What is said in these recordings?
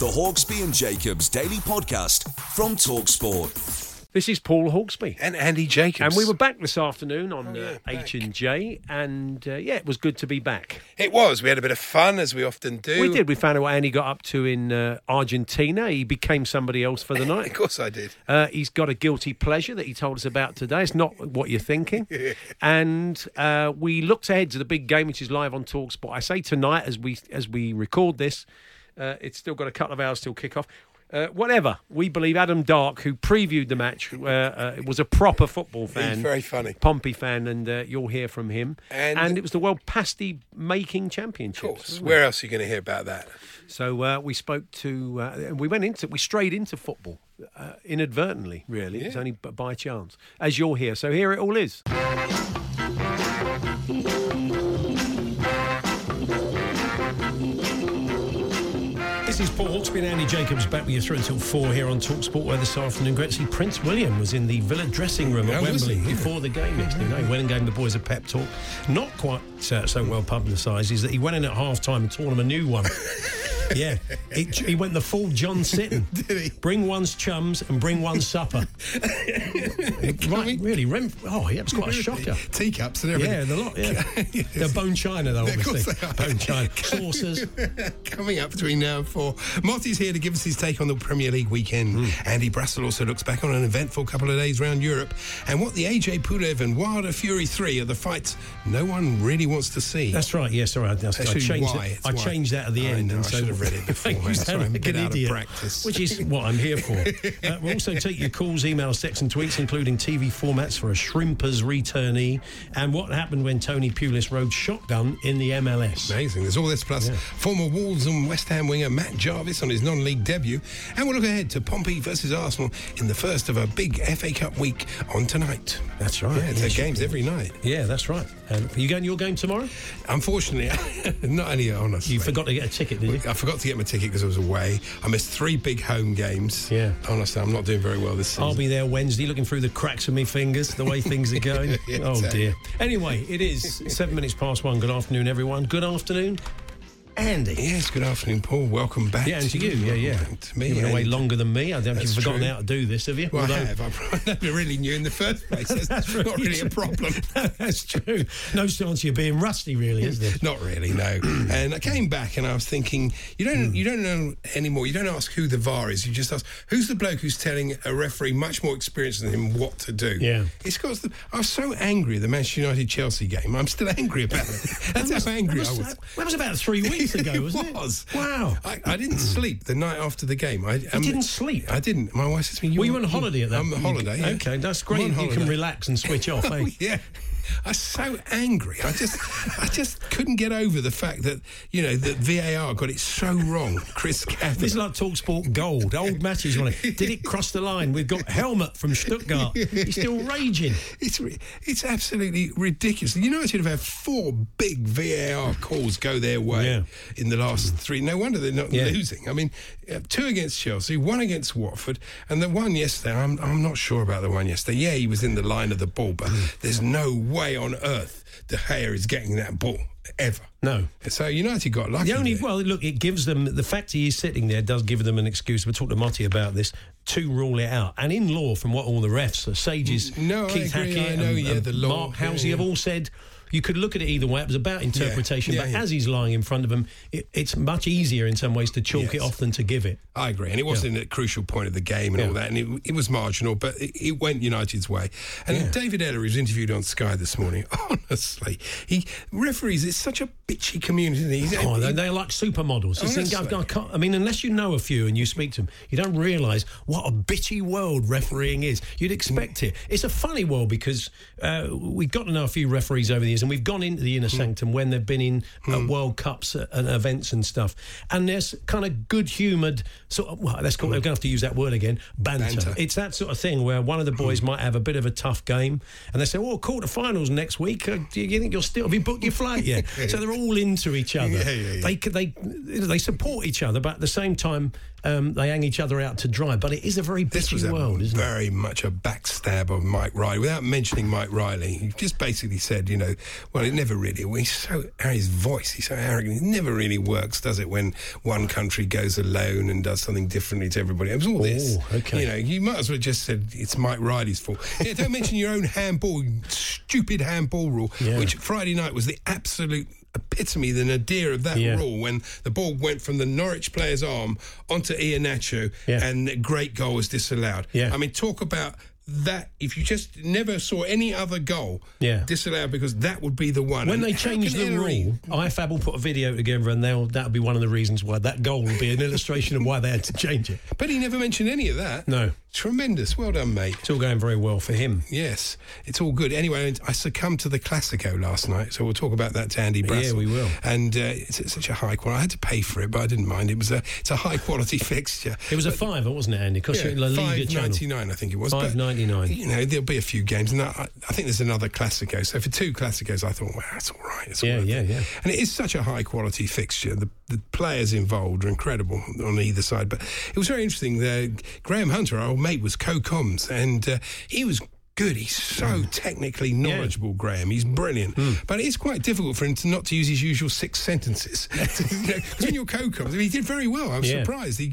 The Hawksbee and Jacobs Daily Podcast from Talksport. This is Paul Hawksbee. and Andy Jacobs. And we were back this afternoon on Oh, yeah, uh. H and J, and uh, yeah, it was good to be back. It was. We had a bit of fun, as we often do. We did. We found out what Andy got up to in uh, Argentina. He became somebody else for the night. Of course, I did. Uh, he's got a guilty pleasure that he told us about today. It's not what you're thinking. and uh, we looked ahead to the big game, which is live on Talksport. I say tonight, as we as we record this, uh, it's still got a couple of hours till kick off. Uh, whatever. We believe Adam Dark, who previewed the match, uh, uh, was a proper football fan. very funny. Pompey fan, and uh, you'll hear from him. And- it was the World Pasty Making Of Championships. course. it? Where else are you going to hear about that? So uh, we spoke to, uh, we went into, we strayed into football uh, inadvertently, really. It's Yeah. only by chance, as you're here. So here it all is. Paul Hawksbee and Andy Jacobs back with you through until four here on Talksport. Where this afternoon, great to see Prince William was in the Villa dressing room at Oh, Wembley? Yeah. before the game. You know, he went and gave the boys a pep talk. Not quite uh, so well publicised is that he went in at half time and taught them a new one. yeah, he, he went the full John Sitton. Did he? Bring one's chums and bring one's supper. right, really, Rem- oh, yeah, it was quite a shocker. Teacups and everything. Yeah, the lot. Yeah, Yes. they're bone china though, obviously. Bone china saucers. Coming up between now and four. Motty's here to give us his take on the Premier League weekend. Hmm. Andy Brassell also looks back on an eventful couple of days around Europe and what the AJ Pulev and Wilder Fury 3 are the fights no one really wants to see. That's right. Yes, all right. That's, I Actually, changed it. I changed that at the I end. know, and I so read it before, you sound like an idiot, practice. which is what I'm here for. uh, we'll also take your calls, emails, texts, and tweets, including TV formats for a shrimpers returnee and what happened when Tony Pulis rode shotgun in the MLS. Amazing. There's all this plus former Wolves and West Ham winger Matt Jarvis on his non-league debut, and we'll look ahead to Pompey versus Arsenal in the first of a big FA Cup week on tonight. That's right. Yeah, it's Yes, games every night. Yeah, that's right. Um, are you going to your game tomorrow? Unfortunately, not only honestly. You forgot to get a ticket, did you? I forgot to get my ticket because I was away. I missed three big home games. Yeah. Honestly, I'm not doing very well this season. I'll be there Wednesday looking through the cracks of my fingers, the way things are going. Yeah, oh, dear. Anyway, it is seven minutes past one. Good afternoon, everyone. Good afternoon, Andy. Yes, good afternoon, Paul. Welcome back. Yeah, and to you. Yeah, yeah. Welcome To me. You've been away longer than me. I don't think you've forgotten true. how to do this, have you? Well, I have. I never really knew in the first place. That's, not really a problem. That's true. No chance of you being rusty, really, is there? Not really, no. and I came back and I was thinking, you don't, hmm. you don't know anymore. You don't ask who the VAR is. You just ask who's the bloke who's telling a referee much more experienced than him what to do. Yeah. it's because I was so angry at the Manchester United Chelsea game. I'm still angry about it. That's how angry that I was, was. That was about three weeks ago, wasn't it? was. Wow. I, I didn't sleep the night after the game. I you didn't sleep? I didn't. My wife said to me, Were you were on holiday at that? I'm on holiday. yeah. Okay, that's great. You can relax and switch off. eh? Yeah. I was so angry. I just, I just couldn't get over the fact that you know that VAR got it so wrong. Chris Gaffney. This is like Talksport Gold, old matches. On it. Did it cross the line? We've got Helmut from Stuttgart. He's still raging. It's it's absolutely ridiculous. United have had four big VAR calls go their way Yeah. in the last three. No wonder they're not Yeah. losing. I mean, uh, two against Chelsea, one against Watford, and the one yesterday. I'm I'm not sure about the one yesterday. Yeah, he was in the line of the ball, but Mm. there's no way on earth De Gea is getting that ball ever. No. So United got lucky. The only there. well, look, it gives them the fact he is sitting there does give them an excuse. We talked to Motty about this to rule it out. And in law, from what all the refs, uh, Sages, No, Keith. Hackett, I know, and, yeah, and the law, Mark Halsey yeah, have all said. You could look at it either way. It was about interpretation, Yeah, but yeah. as he's lying in front of him, it, it's much easier in some ways to chalk it off than to give it. I agree, and it wasn't a crucial point of the game and Yeah. all that, and it, it was marginal, but it, it went United's way. And Yeah. David Elleray was interviewed on Sky this morning. Honestly, he referees. It's such a bitchy community. Oh, he- they, they're like supermodels. Think, I, I, I mean, unless you know a few and you speak to them, you don't realise what a bitchy world refereeing is. You'd expect it. It's a funny world because uh, we've got to know a few referees over the years, and we've gone into the inner sanctum when they've been in uh, World Cups uh, and events and stuff. And there's kind of good-humoured sort of. Well, let's call. We're going to have to use that word again. Banter. Banter. It's that sort of thing where one of the boys might have a bit of a tough game, and they say, "Oh, quarterfinals next week. Uh, do you think you'll still have you booked your flight yet?" so they're all into each other. Yeah, yeah, yeah. They they they support each other, but at the same time, um, they hang each other out to dry. But it is a very This was a world, isn't it? very much a backstab of Mike Riley. Without mentioning Mike Riley, he just basically said, you know, well, it never really. Well, he's so his voice, he's so arrogant. It never really works, does it? When one country goes alone and does something differently to everybody. It was all this. Oh, okay. You know, you might as well just said it's Mike Riley's fault. Yeah, don't mention your own handball, stupid handball rule, Yeah. which Friday night was the absolute epitome, the nadir of that Yeah. rule when the ball went from the Norwich player's arm onto Iheanacho Yeah. and a great goal was disallowed. Yeah. I mean, talk about that if you just never saw any other goal yeah. disallowed because that would be the one. When and they change the rule, IFAB will put a video together and they'll, that'll be one of the reasons why that goal will be an illustration of why they had to change it. But he never mentioned any of that. No. Tremendous. Well done, mate. It's all going very well for him. Yes. It's all good. Anyway, I succumbed to the Classico last night, so we'll talk about that to Andy Brassell. Yeah, we will. And uh, it's, it's, such a high quality. I had to pay for it, but I didn't mind. It was a, it's a high quality fixture. It was but, a fiver, wasn't it, Andy? Because yeah, La Liga 5.99, I think it was. 5.99. 99. You know, there'll be a few games. And I, I think there's another Classico. So for two Classicos, I thought, well, that's all right. It's yeah, all yeah, it. yeah. And it is such a high quality fixture. The, the, players involved are incredible on either side. But it was very interesting. The, Graham Hunter, our old mate, was co coms. And uh, he was Good. He's so Hmm. technically knowledgeable, Graham. He's brilliant. But it is quite difficult for him to not to use his usual six sentences. Because when you're co-coms, I mean, he did very well. I was Yeah. surprised. He,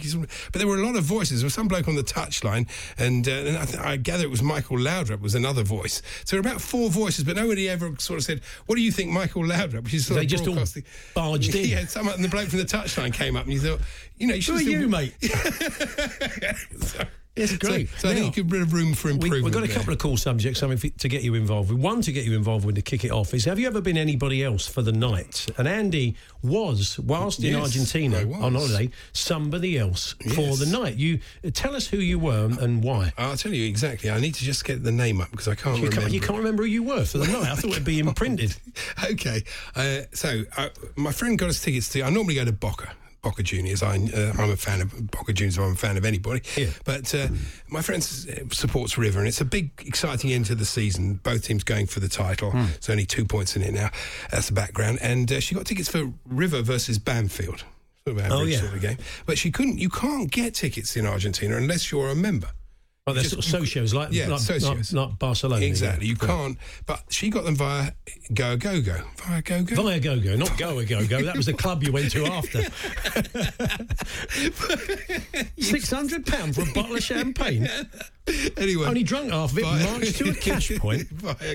but there were a lot of voices. There was some bloke on the touchline, and, uh, and I, th- I gather it was Michael Laudrup was another voice. So there were about four voices, but nobody ever sort of said, "What do you think, Michael Laudrup?" Which is sort They of just all barged in. Yeah, some and the bloke from the touchline came up, and you thought, you know, you Who should are you, mate? so, It's great. So, so I think bit of room for We, improvement. we've got a there. couple of cool subjects, something for, to get you involved with. One to get you involved with to kick it off is have you ever been anybody else for the night? And Andy was, whilst in Yes, Argentina on holiday, somebody else for the night. You Tell us who you were and why. I'll tell you exactly. I need to just get the name up because I can't You remember. can't, you can't remember who you were for the night. I thought it'd be imprinted. okay. Uh, so uh, my friend got us tickets to. I normally go to Boca. Boca Juniors. I, uh, I'm a fan of Boca Juniors. I'm a fan of anybody. Yeah. But uh, my friend supports River, and it's a big, exciting end to the season. Both teams going for the title. Hmm. There's only two points in it now. That's the background. And uh, she got tickets for River versus Banfield. Sort of average Oh, yeah. sort of game. But she couldn't. You can't get tickets in Argentina unless you're a member. They're Just- sort of socios, like, Yeah, like, socios. like, like Barcelona. Exactly. yeah. You can't. But she got them via Go Go Go. Via Go Go. Via Go Go, not Go Go Go. That was the club you went to after. Six hundred pound for a bottle of champagne. Anyway. Only drunk half of it. Via- Marched to a cash point.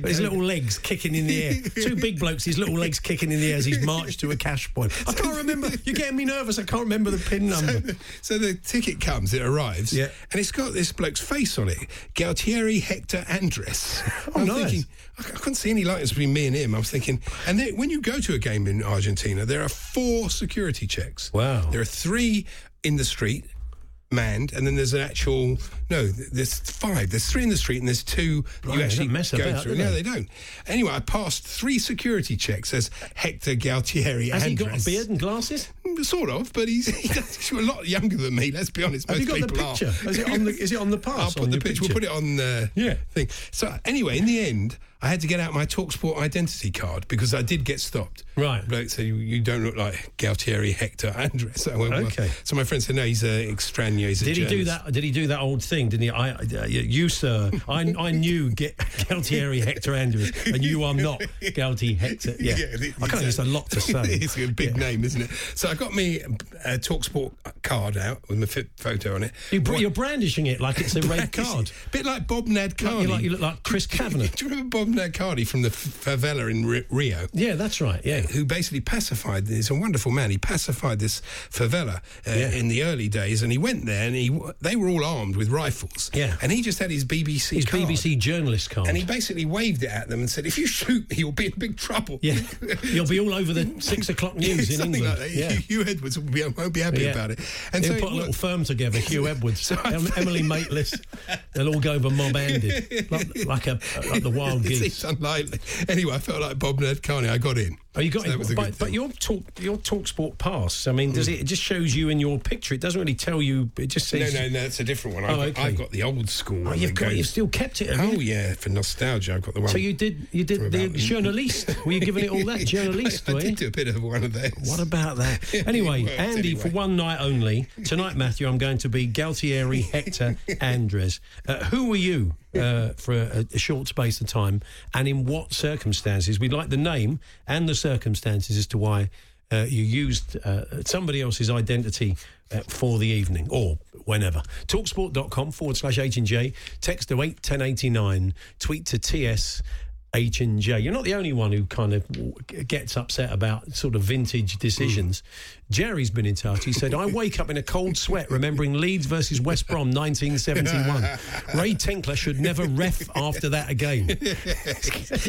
His little legs kicking in the air. Two big blokes, his little legs kicking in the air as he's marched to a cash point. I can't remember. You're getting me nervous. I can't remember the pin number. So the ticket comes, it arrives, Yeah. and it's got this bloke's face on it, Galtieri Hector Andres. Oh, I'm nice. thinking, I I couldn't see any likeness between me and him. I was thinking, and then when you go to a game in Argentina, there are four security checks. Wow. There are three in the street. Manned, and then there's an actual no. There's five. There's three in the street, and there's two Right, you actually mess go about, through. do No, they? they don't. Anyway, I passed three security checks as Hector Galtieri Has Andres. he got a beard and glasses? Mm, sort of, but he's, he's a lot younger than me. Let's be honest. Have you got the are. picture? Is it on the? Is it on the pass? I'll on put the picture. We'll put it on the Yeah. thing. So anyway, in the end, I had to get out my Talksport identity card because I did get stopped. Right. Bloke said you, you don't look like Galtieri Hector Andres. I went, well- Okay. So my friend said no, he's a extraño. He's a Did he do that? Did he do that old thing? Didn't he? I, uh, you, sir, I, I knew get Galtieri Hector Andrews, and you are not Galtieri Hector. Yeah, I can't. It's a lot to say. it's a big name, isn't it? So I got me a Talksport card out with my fit photo on it. You you're brandishing it like it's a red card. a bit like Bob Nad Like you, like, you look like Chris Kavanagh. Do you remember Bob Bobnad Cardi from the favela in Ri- Rio. Yeah, that's right. Yeah. Who basically pacified? He's a wonderful man. He pacified this favela uh, Yeah. in the early days, and he went there, and he they were all armed with rifles. Yeah. and he just had his BBC His card. BBC journalist card. and he basically waved it at them and said, "If you shoot me, you'll be in big trouble." yeah, you'll be all over the six o'clock news in Something England. like that. Yeah. Huw Edwards will be, won't be happy Yeah. about it. And He'll so put a little firm together, Huw Edwards, So Em- Emily Maitlis. They'll all go over mob-handed, like, like a like the wild geese. it's unlikely. Anyway, I felt like Bob Nerd Carney. I got in. Oh, you got So it, but, but your talk your talk sport pass. I mean, does it? It just shows you in your picture. It doesn't really tell you. It just says. no, no, it's a different one. I've, Oh, got, okay. I've got the old school Oh, you've got. goes- You've still kept it. Oh you? yeah, for nostalgia, I've got the one. So you did. You did the journalist. Were you giving it all that journalist? I, I did do a bit of one of those. What about that? Anyway, worked Andy, for one night only, tonight, Matthew, I'm going to be Galtieri Hector Andres. Uh, who were you uh, for a, a short space of time and in what circumstances? We'd like the name and the circumstances as to why uh, you used uh, somebody else's identity uh, for the evening or whenever. Talksport.com forward slash H and J. Text to 81089. Tweet to TS. H and J. You're not the only one who kind of gets upset about sort of vintage decisions. Jerry's been in touch. He said, "I wake up in a cold sweat remembering Leeds versus West Brom 1971. Ray Tinkler should never ref after that again.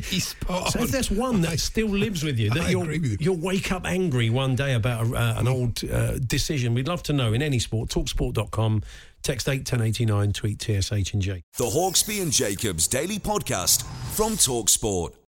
He's spot So on. if there's one that still lives with you, that you'll, with you. you'll wake up angry one day about a, uh, an old uh, decision, we'd love to know in any sport. Talksport.com, text 81089, tweet TSH and J. The Hawksbee and Jacobs Daily Podcast from Talksport.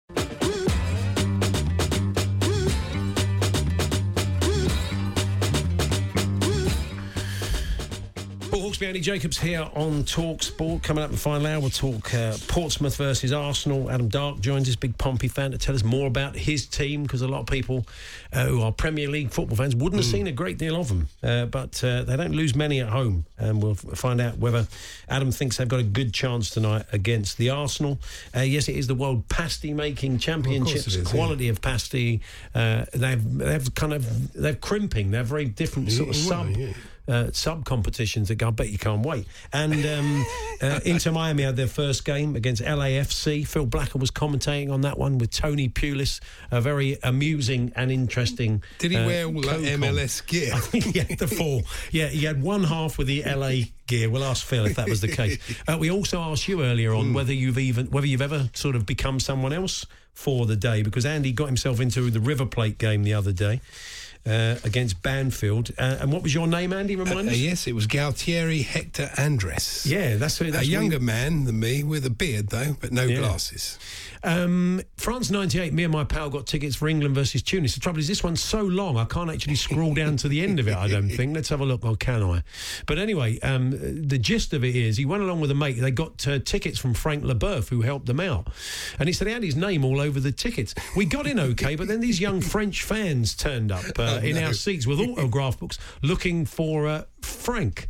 Hawksbee, Andy Jacobs here on Talk Sport. Coming up in the final hour, we'll talk uh, Portsmouth versus Arsenal. Adam Dark joins us, big Pompey fan, to tell us more about his team because a lot of people uh, who are Premier League football fans wouldn't have seen a great deal of them. Uh, but uh, they don't lose many at home. And we'll f- find out whether Adam thinks they've got a good chance tonight against the Arsenal. Uh, yes, it is the World Pasty Making Championships. it is, yeah. quality of pasty. Uh, they've, they've kind of, they're crimping. They're very different sort of Yeah, sub yeah. Uh, sub competitions that go, I bet you can't wait. And um, uh, Inter Miami had their first game against LAFC. Phil Blacker was commentating on that one with Tony Pulis, a very amusing and interesting. Did he uh, wear all that. MLS gear? I think he had the four. Yeah, he had one half with the LA gear. We'll ask Phil if that was the case. Uh, we also asked you earlier on whether you've even whether you've ever sort of become someone else for the day because Andy got himself into the River Plate game the other day. Uh, against Banfield, uh, and what was your name, Andy? Remind Uh, us. yes, it was Galtieri Hector Andres. Yeah, that's that's a younger we- man than me with a beard though, but no Yeah. glasses. Um, France '98. Me and my pal got tickets for England versus Tunis. The trouble is, this one's so long, I can't actually scroll down to the end of it. I don't think. Let's have a look. Or can I? But anyway, um, the gist of it is, he went along with a mate. They got uh, tickets from Frank Leboeuf, who helped them out, and he said he had his name all over the tickets. We got in okay, but then these young French fans turned up uh, in our seats with autograph books, looking for uh, Frank.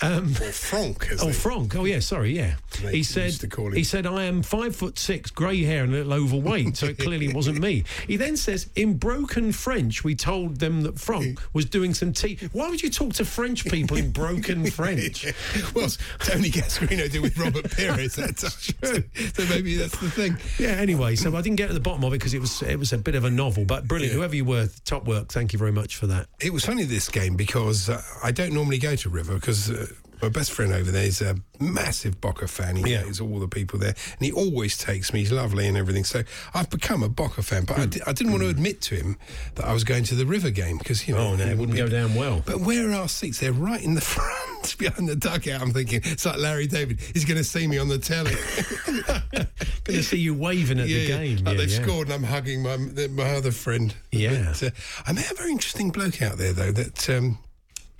Um, Or Franck, Oh, Franck. Oh, yeah. Sorry. Yeah. He said. to call him. He said, "I am five foot six, grey hair, and a little overweight." So it clearly wasn't me. He then says, "In broken French, we told them that Franck was doing some tea." Why would you talk to French people in broken French? well, Tony Cascarino did with Robert Pires that time. So, so maybe that's the thing. Yeah. Anyway, so I didn't get to the bottom of it because it was it was a bit of a novel, but brilliant. Yeah. Whoever you were, top work. Thank you very much for that. It was funny this game because uh, I don't normally go to River because uh, my best friend over there is a massive Boca fan. He Yeah. knows all the people there, and he always takes me. He's lovely and everything. So I've become a Boca fan, but I, I didn't want to admit to him that I was going to the River game because you know Oh no, it wouldn't go down well. But where are our seats? They're right in the front, behind the dugout. I'm thinking it's like Larry David. He's going to see me on the telly. Going to see you waving at the game. Like yeah, they've yeah. scored, and I'm hugging my my other friend. Yeah. But, uh, I met a very interesting bloke out there though that. Um,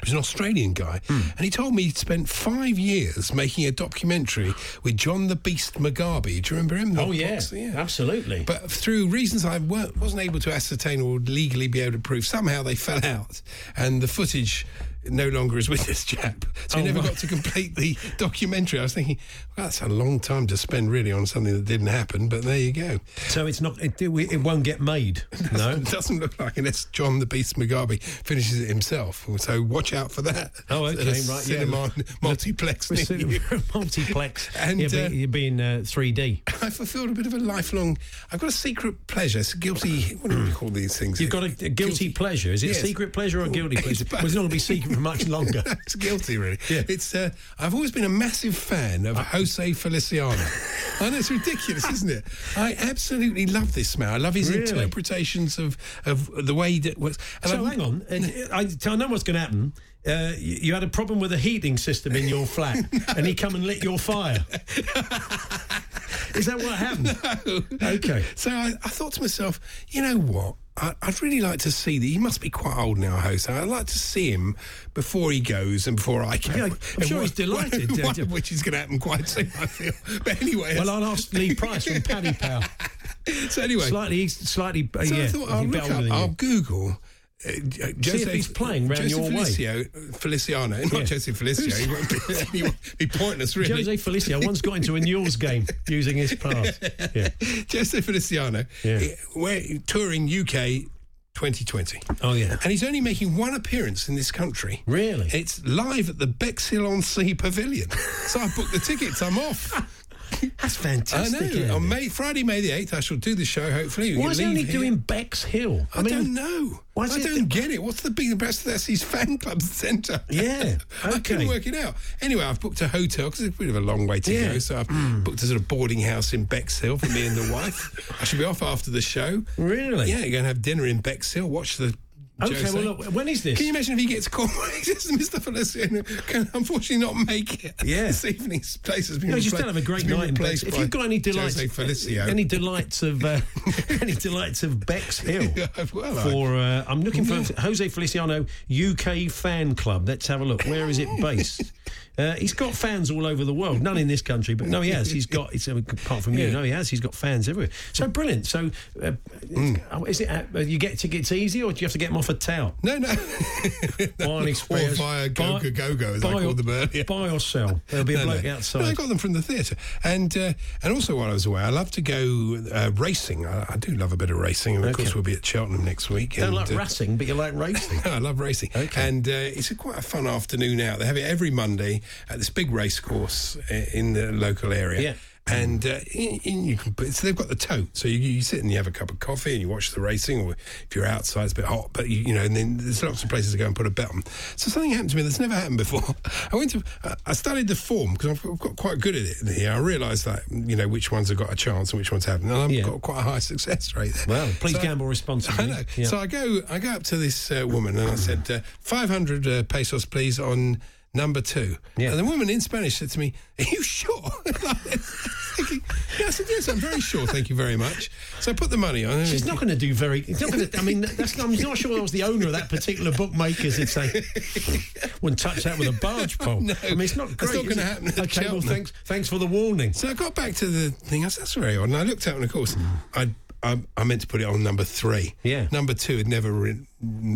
was an Australian guy, Hmm. and he told me he'd spent five years making a documentary with John the Beast Mugabi. Do you remember him? The Oh yeah, boxer? absolutely. But through reasons I wasn't able to ascertain or legally be able to prove, somehow they fell out, and the footage no longer is with this chap. So he Oh, never right. got to complete the documentary. I was thinking, well, that's a long time to spend really on something that didn't happen, but there you go. So it's not. It, it won't get made. No. It doesn't look like unless John the Beast Mugabi finishes it himself. So watch out for that. Oh, okay, right. Cinema yeah. multiplex multiplex. And, And uh, you're being uh, 3D. I fulfilled a bit of a lifelong. I've got a secret pleasure. It's a guilty. What do we call these things? You've got a, a guilty, pleasure. Is it Yes. a secret pleasure or guilty pleasure? Well, it's not going to be secret for much longer. it's guilty, really. Yeah. It's. Uh, I've always been a massive fan of Jose Feliciano. I know it's ridiculous, isn't it? I absolutely love this man. I love his Really? interpretations of of the way that works. And So I've- hang on. I, I know what's going to happen. Uh, you, had a problem with the heating system in your flat, and he come and lit your fire. Is that what happened? Okay. So I, I thought to myself, you know what? I, I'd really like to see that. He must be quite old now, Jose. I'd like to see him before he goes and before I go. Yeah, I'm And sure one- he's delighted, one of which is going to happen quite soon, I feel. But anyway, Well, I'll ask Lee Price from Paddy Power. so anyway, Slightly, slightly. Uh, so yeah, I thought I'll, look up, I'll. Google. Uh, Jose, he's playing round Jose your way. Feliciano, not Yeah. Jose Felicio. He won't be, he won't be pointless, really. Jose Felicia once got into a Newell's game using his pass. Yeah. Jose Feliciano, Yeah. we're touring UK 2020. Oh, yeah. And he's only making one appearance in this country. Really? It's live at the Bexhill on Sea Pavilion. so I booked the tickets. I'm off. That's fantastic. I know. On? May, Friday, May the 8th, I shall do the show, hopefully. Why is he only here. doing Bex Hill? I, don't know. why is I it don't get it. What's the big best? That's his fan club centre. Yeah, I couldn't work it out. Anyway, I've booked a hotel because it's a bit of a long way to Yeah. Go. So I've hmm. booked a sort of boarding house in Bexhill for me and the wife. I should be off after the show. Really? Yeah, going to have dinner in Bexhill. Watch the. Okay, Jose. well, look, when is this? Can you imagine if he gets called? he says, Mr. Feliciano can unfortunately not make it. Yeah. This evening's place has been No, you repla- still have a great night in Bex. If you've got any delights, Jose Felicio. any delights of uh, any delights of Bex Hill Well, for uh, I'm looking for Jose Feliciano UK fan club. Let's have a look. Where is it based? Uh, he's got fans all over the world. None in this country, but no, he has. He's got. It's, uh, apart from you, Yeah. no, he has. He's got fans everywhere. So brilliant. So, uh, Mm. is it? Uh, you get tickets easy, or do you have to get them off a tout? No, no. Barney or via Go Go Go Go, as I buy or- called them earlier. Buy or sell. There'll be a No, bloke no. outside. No, I got them from the theatre, and uh, and also while I was away, I love to go uh, racing. I, I do love a bit of racing, and of Okay. course we'll be at Cheltenham next week. Don't and, like uh, racing, but you like racing. I love racing, Okay. and uh, it's a quite a fun afternoon out. They have it every Monday at this big race course uh, in the local area. Yeah. And uh, in, in you can put, so they've got the tote, so you, you sit and you have a cup of coffee and you watch the racing, or if you're outside, it's a bit hot, but you, you know, and then there's lots of places to go and put a bet on. So something happened to me that's never happened before. I went to, uh, I studied the form because I've, I've got quite good at it here. I realised that you know which ones have got a chance and which ones haven't, and I've Yeah. got quite a high success rate there. Well, please So- gamble responsibly. I know. Yeah. So I go, I go up to this uh, woman and I said, uh, 500 uh, pesos, please, on number two. Yeah. And the woman in Spanish said to me, Are you sure? Thinking, yeah, I said, Yes, I'm very sure. Thank you very much. So I put the money on. She's not going to do very. Not going to. I mean, that's, I'm not sure I was the owner of that particular bookmaker's. It'd say, wouldn't touch that with a barge pole. No, I mean, it's not great. not gonna happen at Okay, well, thanks, thanks for the warning. So I got back to the thing. I said, That's very odd. And I looked out, and of course, I. I, I meant to put it on number three. Yeah. Number two had never written,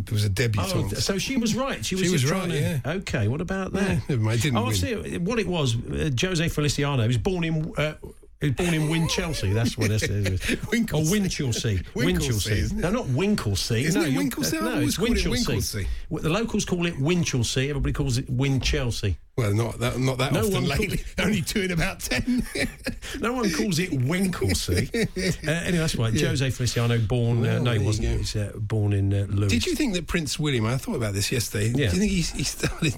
it was a Oh, so she was right. She was, She was right, to- Okay, what about that? Yeah, never mind, didn't oh, win. see. What it was, uh, Jose Feliciano. Was born in. Uh, he was born in Winchelsea. That's what it is. Winchelsea. Or Winchelsea. Winchelsea. No, not Winklesea. Isn't no, it you're- Winklesea? I No, it's called it Winchelsea. The locals call it Winchelsea. Everybody calls it Winchelsea. Well, not that, not that No often one lately. Only two in about ten. No one calls it Winklesea. uh, anyway, that's right. Jose Feliciano, born. Uh, Well, no, he wasn't. go. He was uh, born in uh, Lewes. Did you think that Prince William? I thought about this yesterday. Yeah. Do you think he, he started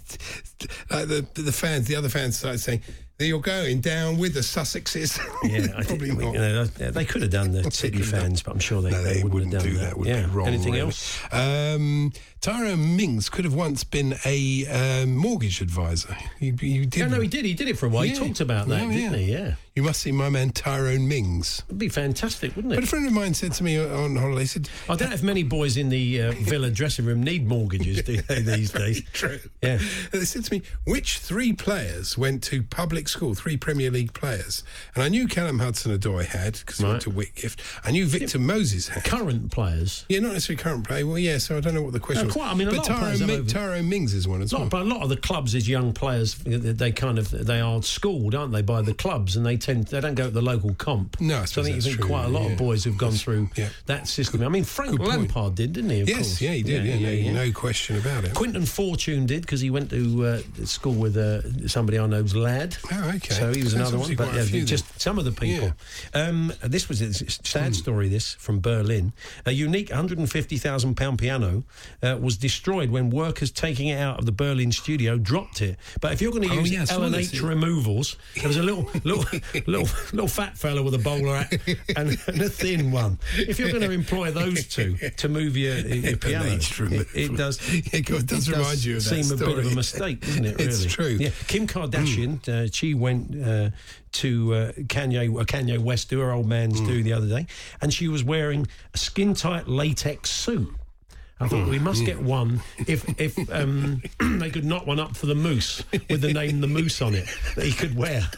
like the the fans, the other fans started saying, "There you're going down with the Sussexes." Yeah, I probably think, not. You know, they- they could have done the City fans, but I'm sure they, no, they, wouldn't, wouldn't have done do that. that. Would yeah. be wrong. Anything really. else? Um, Tyrone Mings could have once been a um, mortgage advisor. He, he did. No, no, he did. He did it for a while. Yeah. He talked about that, Oh, didn't he? Yeah. You must see my man Tyrone Mings. It'd be fantastic, wouldn't it? But a friend of mine said to me on holiday, he said, I don't know if many boys in the uh, villa dressing room need mortgages, do they, these days? True. Yeah. They said to me, which three players went to public school, three Premier League players? And I knew Callum Hudson-Odoi had, because he went Right. to Whitgift. I knew Victor Moses had. Current players. Yeah, not necessarily current player. Well, yeah, so I don't know what the question Well, quite. I mean, a but lot of players over- Tyrone Mings is one as Lot, well. but a lot of the clubs, is young players, they kind of they are schooled, aren't they, by the clubs, and they tend they don't go to the local comp. No, I so I think you think true, quite a lot yeah. of boys who've gone through yeah. that system. I mean, Frank Good point. Lampard did, didn't he? Of yes, course. yeah, he did. Yeah, yeah, no question about it. Quinton Fortune did because he went to uh, school with uh, somebody I know's lad. Oh, okay. So he was another one. But quite a yeah, few just some of the people. Um, this was a sad story. This from Berlin. A unique 150,000 pound piano uh, was destroyed when workers taking it out of the Berlin studio dropped it. But if you're going to Oh, use yeah, I this. LNH removals, there was a little little little little fat fella with a bowler hat and, and a thin one. If you're going to employ those two to move your, your piano, it, it does. Yeah, God, it does remind you of that seem a bit of a mistake, doesn't it? Really? It's true. Yeah, Kim Kardashian, uh, she went uh, to uh, Kanye, uh, Kanye West do her old man's do the other day, and she was wearing a skin tight latex suit. I thought we must get one if if um, they could knock one up for the moose with the name the moose on it that he could wear.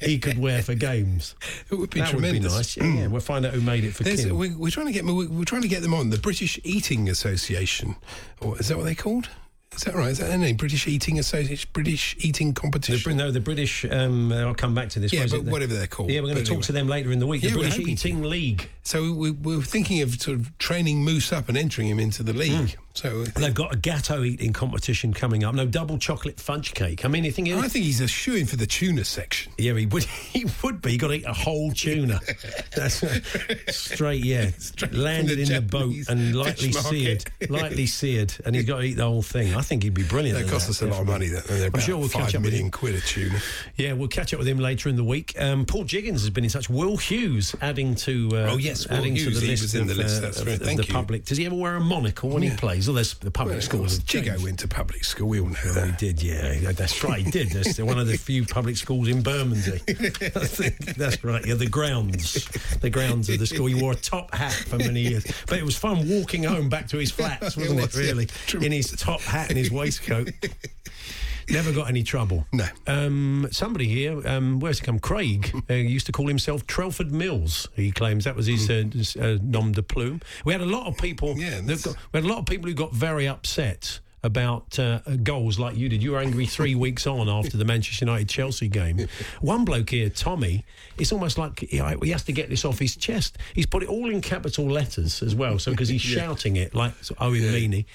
He could wear for games. It would be that tremendous. Would be nice. Yeah, we'll find out who made it for There's, Kim. we're, we're trying to get we're, we're trying to get them on the British Eating Association, or is that what they called? Is that right? Is that their name? British Eating Association, British Eating The, Competition. no, the British. Um, I'll come back to this. Yeah, but? Whatever they're called. Yeah, we're going to talk anyway. to them later in the week. The we're British Eating League. So we, we're thinking of sort of training Moose up and entering him into the league. So They've got a gateau eating competition coming up. No double chocolate fudge cake. I mean, you think? I think he's a shoe in for the tuna section. yeah, he would. He would be. He got to eat a whole tuna. That's straight. Yeah, Straight landed the in the boat and lightly seared, lightly seared, and he's got to eat the whole thing. I think he'd be brilliant. That costs us a lot of money. That I'm sure we'll catch up with him. quid a tuna. Yeah, we'll catch up with him later in the week. Um, Paul Jiggins has been in touch. Will Hughes adding to uh, Oh, yes, Will adding Hughes, to the he list in of, the list, uh, right, of thank the you. public. Does he ever wear a monocle when he plays? There's the public Well, schools. Chigo went to public school. We all know Oh, that. he did, yeah. That's right, he did. That's one of the few public schools in Bermondsey. That's right. Yeah, the grounds, the grounds of the school. He wore a top hat for many years, but it was fun walking home back to his flats, wasn't it? was, yeah. Really, True. in his top hat and his waistcoat. Never got any trouble. No. Um, somebody here, um, where's he come? Craig uh, used to call himself Trelford Mills. He claims that was his, uh, uh, nom de plume. We had a lot of people. Yeah, got, we had a lot of people who got very upset about uh, goals like you did. You were angry three weeks on after the Manchester United Chelsea game. One bloke here, Tommy, it's almost like he, he has to get this off his chest. He's put it all in capital letters as well, so because he's shouting it like Owen Meany.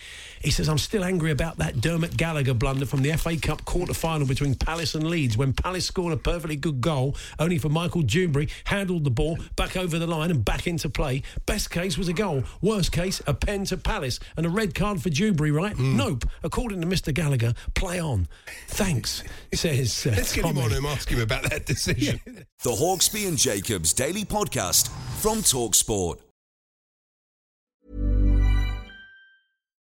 He says, I'm still angry about that Dermot Gallagher blunder from the FA Cup quarter final between Palace and Leeds when Palace scored a perfectly good goal, only for Michael Duberry, handled the ball back over the line and back into play. Best case was a goal. Worst case, a pen to Palace and a red card for Duberry, right? Hmm. Nope. According to Mr. Gallagher, play on. Thanks, says uh, Let's get him on and ask him about that decision. The Hawksbee and Jacobs Daily Podcast from Talksport.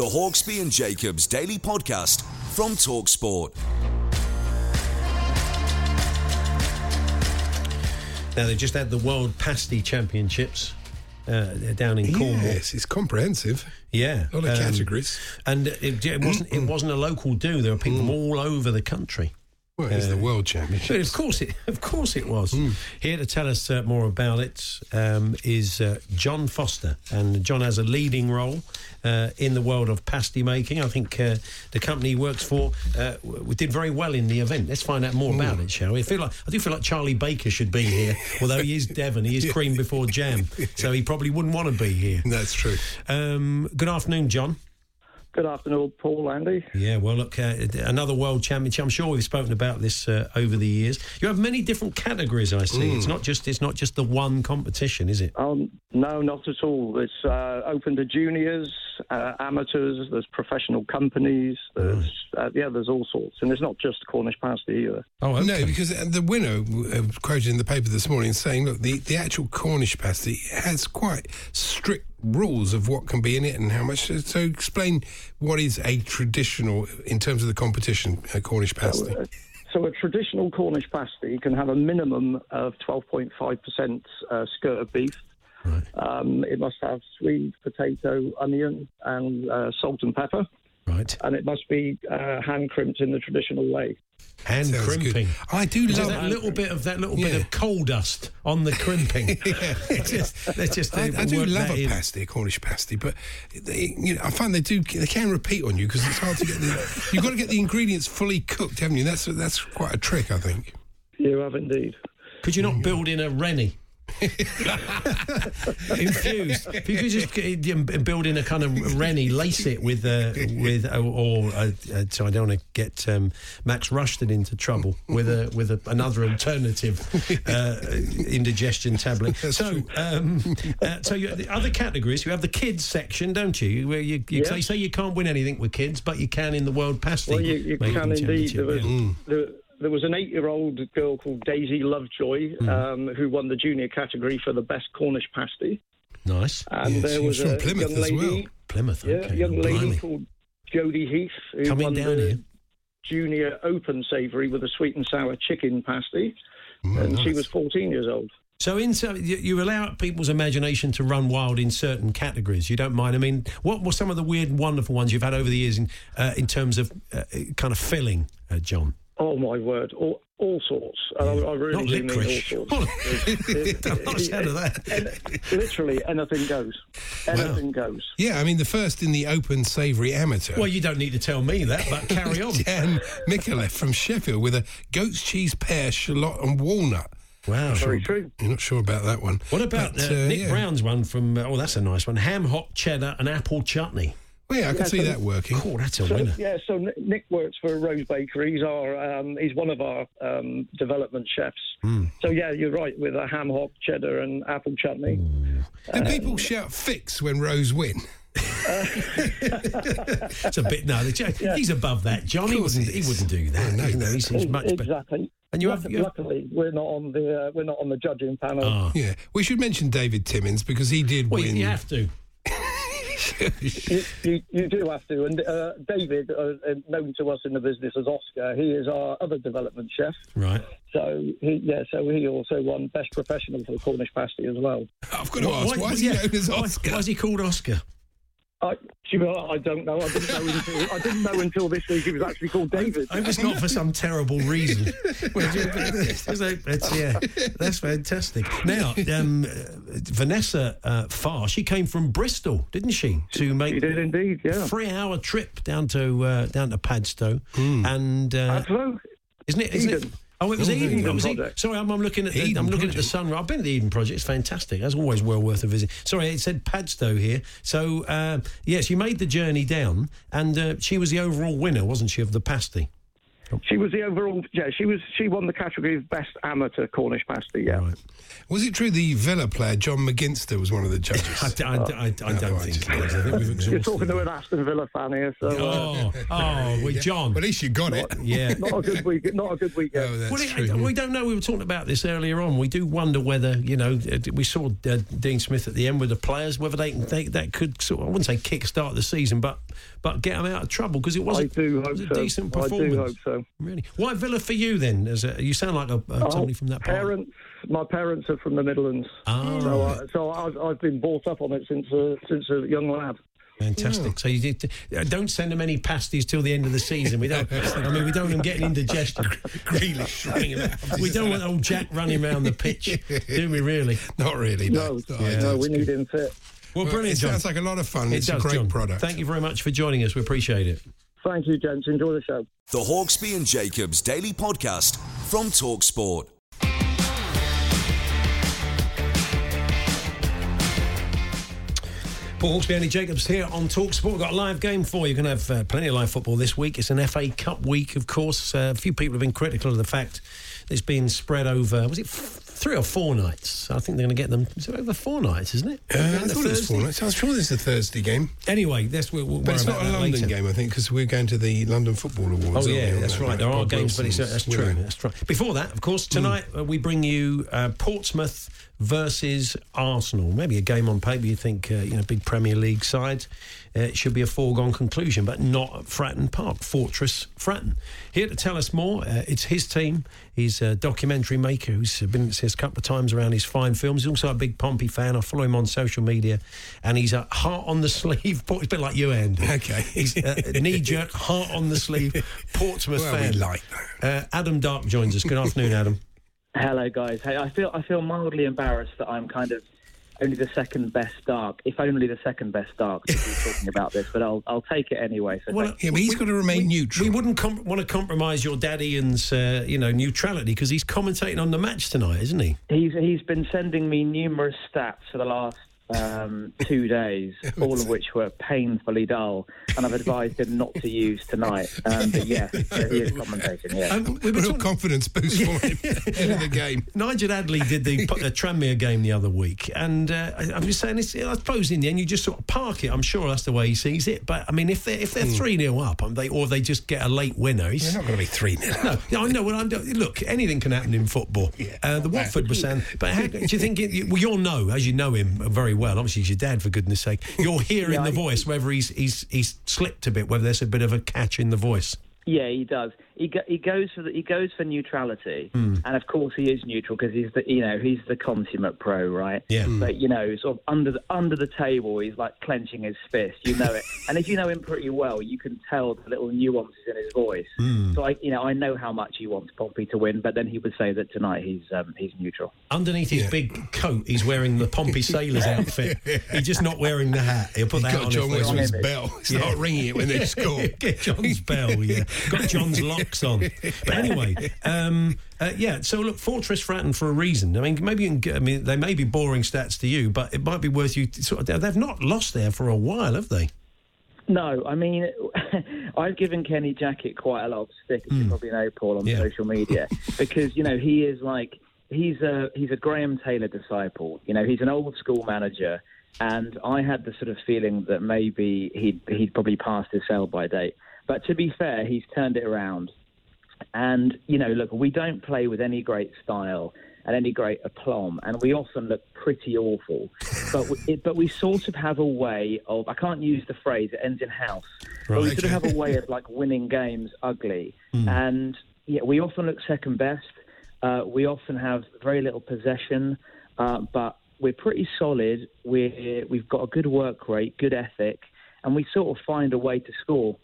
the Hawksbee and Jacobs daily podcast from Talksport. Now they just had the World Pasty Championships uh, down in Cornwall. Yes, it's comprehensive. Yeah, all the um, categories, and it, it wasn't it wasn't a local do. There were people mm. all over the country. Well, it's the World Championship. But of course it, of course it was. Hmm. Here to tell us uh, more about it um, is uh, John Foster, and John has a leading role uh, in the world of pasty making. I think uh, the company he works for uh, did very well in the event. Let's find out more about Hmm. it, shall we? I feel like I do feel like Charlie Baker should be here, although he is Devon, he is cream before jam, so he probably wouldn't want to be here. That's true. Um, good afternoon, John. Good afternoon, Paul, Andy. Yeah, well, look, uh, another world championship. I'm sure we've spoken about this uh, over the years. You have many different categories. I see. It's not just it's not just the one competition, is it? Um, no, not at all. It's uh, open to juniors, uh, amateurs. There's professional companies. There's uh, yeah, there's all sorts, and it's not just Cornish pasty either. Oh, okay. No, because uh, the winner uh, quoted in the paper this morning saying, look, the, the actual Cornish pasty has quite strict rules of what can be in it and how much. So, explain what is a traditional, in terms of the competition, uh, Cornish pasty. Uh, So a traditional Cornish pasty can have a minimum of 12.5% uh, skirt of beef. Um, it must have sweet potato, onion, and uh, salt and pepper. Right. And it must be uh, hand crimped in the traditional way. Hand Sounds good. crimping. I do love that little bit of that little bit of coal dust on the crimping. just, let's just I, I do love a in. pasty, a Cornish pasty, but they, you know, I find they do they can repeat on you because it's hard to get the. You've got to get the ingredients fully cooked, haven't you? That's that's quite a trick, I think. You have indeed. Could you not build in a Rennie? Infused. If you could just get- um, build in a kind of Rennie, lace it with uh, with uh, or uh, uh, so I don't want to get um, Max Rushton into trouble with a with a, another alternative uh, indigestion tablet. so um, uh, so you, the other categories you have the kids section, don't you? Where you, you Yeah. say you can't win anything with kids, but you can in the World Pasty. Well, you, you can indeed. There was, yeah. there, there was an eight-year-old girl called Daisy Lovejoy Hmm. um, who won the junior category for the best Cornish pasty. Nice. And Yeah, there was was, from a Plymouth young as lady, well. Plymouth. yeah, okay. young Oh, lady blimey. called Jodie Heath who Coming won down the here. junior open savoury with a sweet and sour chicken pasty, and she was 14 years old. So, in so you, you allow people's imagination to run wild in certain categories. You don't mind. I mean, what were some of the weird, wonderful ones you've had over the years in uh, in terms of uh, kind of filling, uh, John? Oh my word! All, all sorts. I, I really Not do mean all sorts. It- I'm not it- out of that. and literally anything goes. Anything goes. Yeah, I mean the first in the open savoury amateur. Well, you don't need to tell me that, but carry on. Dan Micallef from Sheffield with a goat's cheese, pear, shallot, and walnut. Wow. Very true. You're not sure about that one. What about But, uh, uh, Nick yeah. Brown's one from? Uh, oh, that's a nice one. Ham, hot cheddar, and apple chutney. Well, yeah, I can Yeah, see so- that working. Oh, that's a So, winner. yeah, so Nick- Nick works for Rowe's Bakery. He's our um, he's one of our um, development chefs. Hmm. So yeah, you're right with a ham hock, cheddar, and apple chutney. Do people shout fix when Rowe's win? It's a bit no. the- He's above that, John. He wouldn't. he He wouldn't do that. I know you know, that. he's, he's much better. exactly. And you have- Luck- you have- luckily we're not on the uh, we're not on the judging panel. Ah. Yeah, we should mention David Timmins because he did Well, win. you have to. You, you, you do have to. And uh, David, uh, uh, known to us in the business as Oscar, he is our other development chef. Right. So he, yeah, so he also won best professional for the Cornish pasty as well. I've got to ask, why, is he yeah, known as why- Why is he called Oscar? I, I don't know. I didn't know until I didn't know until this week he was actually called David. I hope it's not for some terrible reason. It's- it's- yeah, that's fantastic. Now, um, uh, Vanessa uh, Farr, she came from Bristol, didn't she, to make She did indeed, yeah. three-hour trip down to uh, down to Padstow, and uh, Hello. isn't it? Isn't it? Oh, it was Oh, Eden. It was Eden. Sorry, I'm, I'm looking at the, Eden I'm looking at the Sunrise. I've been at the Eden Project. It's fantastic. That's always well worth a visit. Sorry, it said Padstow here. So uh, yeah, she made the journey down, and uh, she was the overall winner, wasn't she, of the pasty? She was the overall. Yeah, she was. She won the category of best amateur Cornish pasty. Yeah. Right. Was it true the Villa player John McGinster was one of the judges? I, I, I, I don't I think just- it is. I think we've You're exhausted. talking to an Aston Villa fan here, so uh, Oh, oh, well, John. Well, at least you got it. Yeah. not a good week. Not a good weekend. Oh, that's Well, it- true. we don't know. We were talking about this earlier on. We do wonder whether you know uh, we saw uh, Dean Smith at the end with the players, whether they can they, that could sort of, I wouldn't say kick start the season, but but get them out of trouble because it was I a, do hope was a so. decent I do hope so. Really, why Villa for you then? As a, you sound like a, uh, somebody from that part. Oh, parents, My parents are from the Midlands, Oh, so, right. I, so I've, I've been brought up on it since uh, since a young lad. Fantastic. So you did, uh, don't send them any pasties till the end of the season. We don't. I mean, we don't want them getting indigestion. Grealish. We don't want old Jack running around the pitch, do we? Really? Not really. No, No, no, no, we need him fit. Well, Well, brilliant, it John. sounds like a lot of fun. It It's does, a great John. product. Thank you very much for joining us. We appreciate it. Thank you, gents. Enjoy the show. The Hawksbee and Jacobs Daily Podcast from Talksport. Paul Hawksbee, Andy Jacobs here on Talksport. We've got a live game for you. You're going to have uh, plenty of live football this week. It's an FA Cup week, of course. Uh, a few people have been critical of the fact that it's been spread over, was it f- three or four nights? I think they're going to get them. Is it over four nights, isn't it? Uh, I thought it was four nights. I was sure there's a Thursday game. Anyway, that's we'll, we'll But it's not a London later. game, I think, because we're going to the London Football Awards. Oh yeah, that's that right. There are Bob games, but it's, Wilson's that's true. winning. That's right. Before that, of course, tonight uh, we bring you uh, Portsmouth versus Arsenal. Maybe a game on paper you think, uh, you know, big Premier League side. Uh, it should be a foregone conclusion, but not at Fratton Park, Fortress Fratton. Here to tell us more, uh, it's his team. He's a documentary maker who's been us a couple of times around his fine films. He's also a big Pompey fan. I follow him on social media, and he's a heart on the sleeve. Port- It's a bit like you, Andy. Okay. He's a knee jerk, heart on the sleeve, Portsmouth Well, we fan. like Uh, Adam Darke joins us. Good afternoon, Adam. Hello, guys. Hey, I feel I feel mildly embarrassed that I'm kind of only the second best Darke, if only the second best Darke, to be talking about this. But I'll I'll take it anyway. So thank Yeah, but he's got to remain neutral. We wouldn't com- want to compromise your dad Ian's, uh, you know, neutrality because he's commentating on the match tonight, isn't he? He's he's been sending me numerous stats for the last um, two days, all of which were painfully dull, and I've advised him not to use tonight. Um, but yes, so he is commentating. Yeah. Um, we were Real talking- confidence boost for him ahead of the game. Nigel Adderley did the uh, Tranmere game the other week, and uh, I, I'm just saying, it's, I suppose in the end you just sort of park it. I'm sure that's the way he sees it. But I mean, if they're if they're three 0 up, and they or they just get a late winner, he's They're not going to be 3 0. No, no, I know. Well, I'm, look, anything can happen in football. uh, the Watford was saying, but how, do you think? It, well, you'll know, as you know him very well. Obviously, he's your dad, for goodness' sake. You're hearing Yeah, the voice whether he's he's he's slipped a bit, whether there's a bit of a catch in the voice. Yeah, he does. He go, he goes for the, he goes for neutrality, Hmm. and of course he is neutral because he's the you know he's the consummate pro, right? Yeah. Mm. But you know, sort of under the under the table, he's like clenching his fist. You know it, and if you know him pretty well, you can tell the little nuances in his voice. Hmm. So I you know I know how much he wants Pompey to win, but then he would say that tonight he's um, he's neutral. Underneath his big coat, he's wearing the Pompey Sailors outfit. He's just not wearing the hat. He'll put He's that got on John if they- Westwood's bell. Start ringing it when they score. Get John's bell, yeah. Got John's on. But anyway, um, uh, yeah. So look, Fortress Fratton for a reason. I mean, maybe you can get, I mean they may be boring stats to you, but it might be worth you. Sort of, they've not lost there for a while, have they? No, I mean, I've given Kenny Jackett quite a lot of stick, as you probably know, Paul, on Hmm. Yeah. social media, because you know he is like he's a he's a Graham Taylor disciple. You know, he's an old school manager, and I had the sort of feeling that maybe he'd he'd probably passed his sell by date. But to be fair, he's turned it around. And, you know, look, we don't play with any great style and any great aplomb, and we often look pretty awful. But we, it, but we sort of have a way of, I can't use the phrase, it ends in house, but we Right. sort of have a way of like winning games ugly. And, yeah, we often look second best. Uh, we often have very little possession, uh, but we're pretty solid. We're, we've got a good work rate, good ethic, and we sort of find a way to score.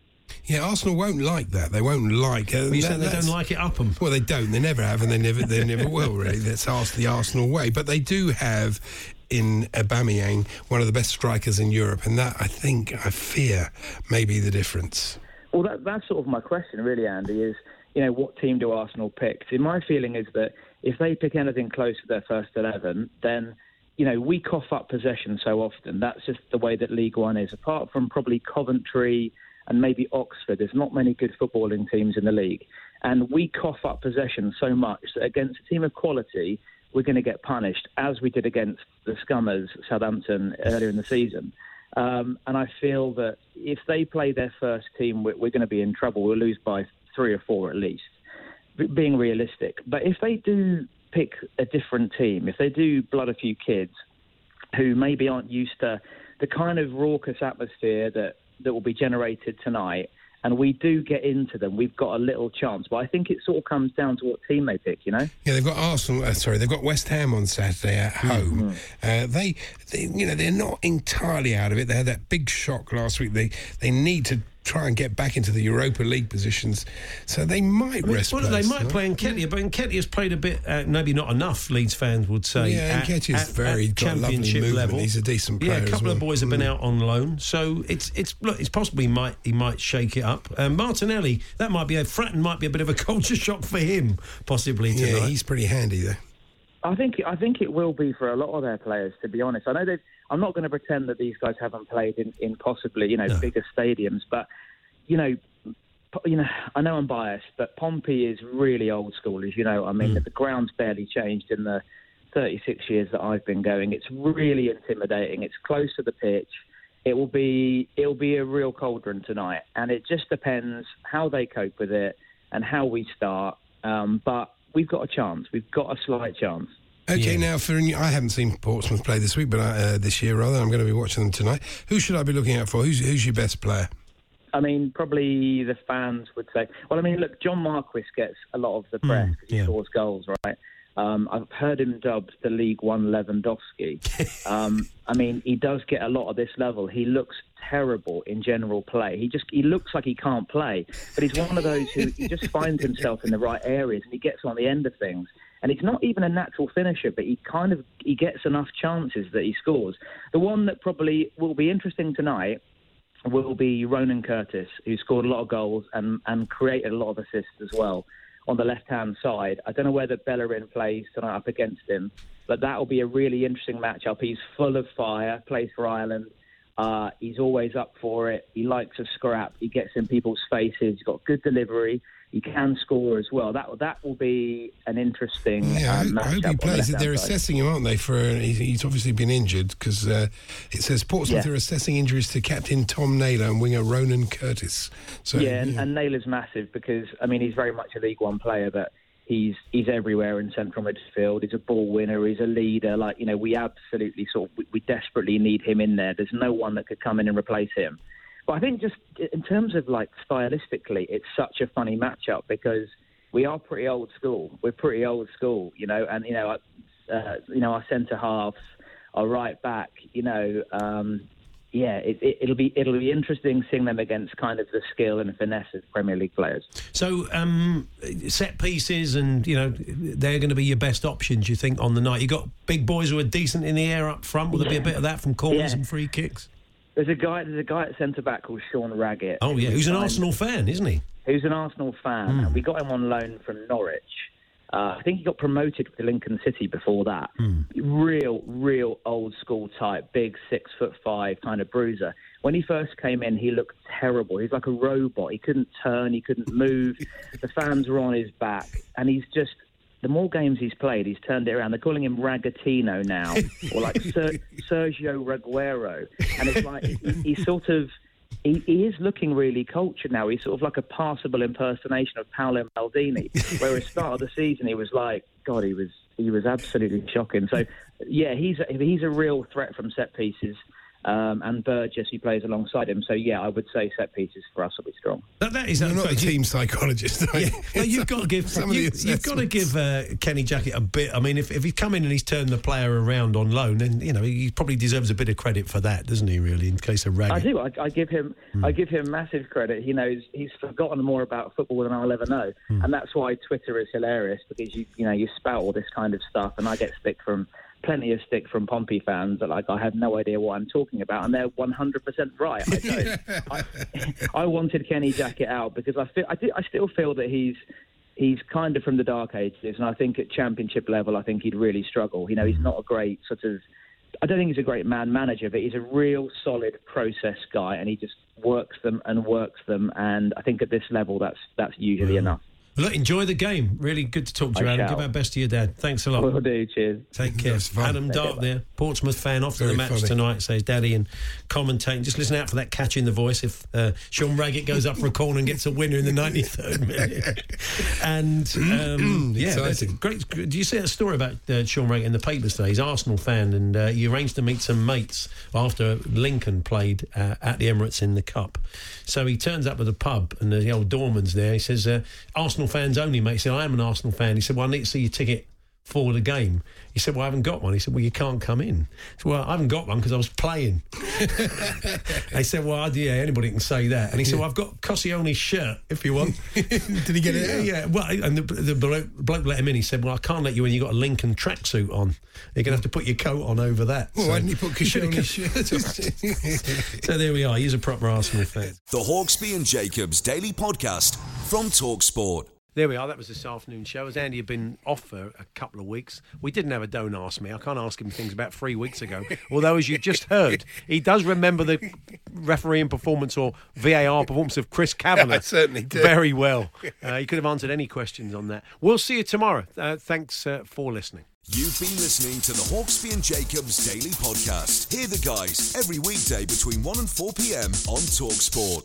Yeah, Arsenal won't like that. They won't like. Uh, You that- said they don't like it up 'em. Well, they don't. They never have, and they never. They never will. Really, that's Ars- the Arsenal way. But they do have in Aubameyang one of the best strikers in Europe, and that I think I fear may be the difference. Well, that, that's sort of my question, really, Andy. Is you know what team do Arsenal pick? See, my feeling is that if they pick anything close to their first eleven, then you know we cough up possession so often. That's just the way that League One is. Apart from probably Coventry and maybe Oxford, there's not many good footballing teams in the league, and we cough up possession so much that against a team of quality, we're going to get punished, as we did against the Scummers, Southampton, earlier in the season. Um, and I feel that if they play their first team, we're, we're going to be in trouble. We'll lose by three or four at least, being realistic. But if they do pick a different team, if they do blood a few kids who maybe aren't used to the kind of raucous atmosphere that, that will be generated tonight, and we do get into them, we've got a little chance. But I think it sort of comes down to what team they pick, you know? Yeah, they've got Arsenal. Uh, sorry, they've got West Ham on Saturday at home. Uh, they, they, you know, they're not entirely out of it. They had that big shock last week. They, they need to try and get back into the Europa League positions, so they might I mean, rest. well, they players, might play Nketiah, but Nketiah's played a bit, uh, maybe not enough. Leeds fans would say. Yeah, at- at- very at championship level. He's a decent Yeah, player a as couple of well. boys have been Mm. out on loan, so it's it's look, it's possible he might he might shake it up. Um, Martinelli, that might be a Fratton might be a bit of a culture shock for him, possibly tonight. Yeah, he's pretty handy though. I think I think it will be for a lot of their players. To be honest, I know they. I'm not going to pretend that these guys haven't played in, in possibly you know No. bigger stadiums, but you know, you know, I know I'm biased, but Pompey is really old school. As you know, I mean, the ground's barely changed in the 36 years that I've been going. It's really intimidating. It's close to the pitch. It will be it will be a real cauldron tonight, and it just depends how they cope with it and how we start. Um, but we've got a chance. We've got a slight chance. Okay, now for I haven't seen Portsmouth play this week, but I, uh, this year rather, I'm going to be watching them tonight. Who should I be looking out for? Who's who's your best player? I mean, probably the fans would say. Well, I mean, look, John Marquis gets a lot of the press because he scores goals, right? Um, I've heard him dubbed the League One Lewandowski. um, I mean, he does get a lot of this level. He looks terrible in general play. He just he looks like he can't play, but he's one of those who he just finds himself in the right areas and he gets on the end of things. And he's not even a natural finisher, but he kind of he gets enough chances that he scores. The one that probably will be interesting tonight will be Ronan Curtis, who scored a lot of goals and, and created a lot of assists as well on the left hand side. I don't know whether Bellerin plays tonight up against him, but that will be a really interesting matchup. He's full of fire, plays for Ireland. Uh, he's always up for it. He likes a scrap. He gets in people's faces. He's got good delivery. He can score as well. That that will be an interesting Yeah, I, um, hope- I hope he the plays. left-hand They're assessing him, aren't they? For he's, he's obviously been injured because uh, it says Portsmouth Yeah. are assessing injuries to captain Tom Naylor and winger Ronan Curtis. So yeah, and, and Naylor's massive because I mean he's very much a League One player, but he's he's everywhere in central midfield. He's a ball winner. He's a leader. Like you know, we absolutely sort of we, we desperately need him in there. There's no one that could come in and replace him. But I think just in terms of like stylistically, it's such a funny matchup because we are pretty old school. We're pretty old school, you know, and you know, uh, you know, our centre halves, our right back, you know. Um, yeah, it, it, it'll be it'll be interesting seeing them against kind of the skill and finesse of Premier League players. So um, set pieces, and you know they're going to be your best options. You think on the night you got big boys who are decent in the air up front. Will there be a bit of that from corners Yeah. and free kicks? There's a guy there's a guy at centre back called Sean Raggett. Oh yeah, who who's an Arsenal fan, isn't he? Who's an Arsenal fan, and we got him on loan from Norwich. Uh, I think he got promoted to Lincoln City before that. Hmm. Real, real old school type, big six foot five kind of bruiser. When he first came in, he looked terrible. He's like a robot. He couldn't turn, he couldn't move. the fans were on his back, and he's just. The more games he's played, he's turned it around. They're calling him Ragatino now, or like Ser- Sergio Reguero, and it's like he, he's sort of he, he is looking really cultured now. He's sort of like a passable impersonation of Paolo Maldini. Where at the start of the season he was like, God, he was he was absolutely shocking. So yeah, he's a, he's a real threat from set pieces. Um, and Burgess, who plays alongside him. So yeah, I would say set pieces for us will be strong. That, that is You're not a you- team psychologist. Are you? Well, you've got to give Some of you, the you've got to give uh, Kenny Jackett a bit. I mean, if, if he's come in and he's turned the player around on loan, then you know he probably deserves a bit of credit for that, doesn't he? Really, in case of I do. I, I give him. I give him massive credit. He knows he's forgotten more about football than I'll ever know, and that's why Twitter is hilarious because you you know you spout all this kind of stuff, and I get stick from plenty of stick from Pompey fans that like I have no idea what I'm talking about, and they're 100 percent right. I. I, I wanted Kenny Jackett out because I feel I, do, I still feel that he's he's kind of from the dark ages, and I think at championship level, I think he'd really struggle. You know, he's not a great sort of. I don't think he's a great man manager, but he's a real solid process guy, and he just works them and works them. And I think at this level, that's that's usually enough. Look, enjoy the game. Really good to talk to you, Adam. shall. Give our best to your dad. Thanks a lot. Will do. Cheers. Take care. Adam Darke care, there. Portsmouth fan off to Very the match funny. tonight, says Daddy, and commentating. Just listen out for that catch in the voice if uh, Sean Raggett goes up for a corner and gets a winner in the 93rd minute. and um, yeah, great. Do you see that story about uh, Sean Raggett in the papers today? He's an Arsenal fan, and uh, he arranged to meet some mates after Lincoln played uh, at the Emirates in the Cup. So he turns up at the pub, and the old doorman's there. He says, uh, "Arsenal fans only, mate." He said, "I am an Arsenal fan." He said, "Well, I need to see your ticket." For the game, he said, "Well, I haven't got one." He said, "Well, you can't come in." I said, "Well, I haven't got one because I was playing." they said, "Well, yeah, anybody can say that." And he said, "Well, I've got Koscielny's shirt if you want." Did he get it yeah, out? Yeah, well, and the, the bloke, bloke let him in. He said, "Well, I can't let you in. You've got a Lincoln tracksuit on. You're gonna have to put your coat on over that." Well, So- why didn't you put Koscielny's shirt on? so there we are. He's a proper Arsenal fan. The Hawksbee and Jacobs Daily Podcast from Talksport. There we are. That was this afternoon show. As Andy had been off for a couple of weeks, we didn't have a don't ask me. I can't ask him things about three weeks ago. Although, as you just heard, he does remember the refereeing performance or VAR performance of Chris Kavanagh I certainly do. very well. Uh, he could have answered any questions on that. We'll see you tomorrow. Uh, thanks uh, for listening. You've been listening to the Hawksbee and Jacobs Daily Podcast. Hear the guys every weekday between 1 and 4 p.m. on Talksport.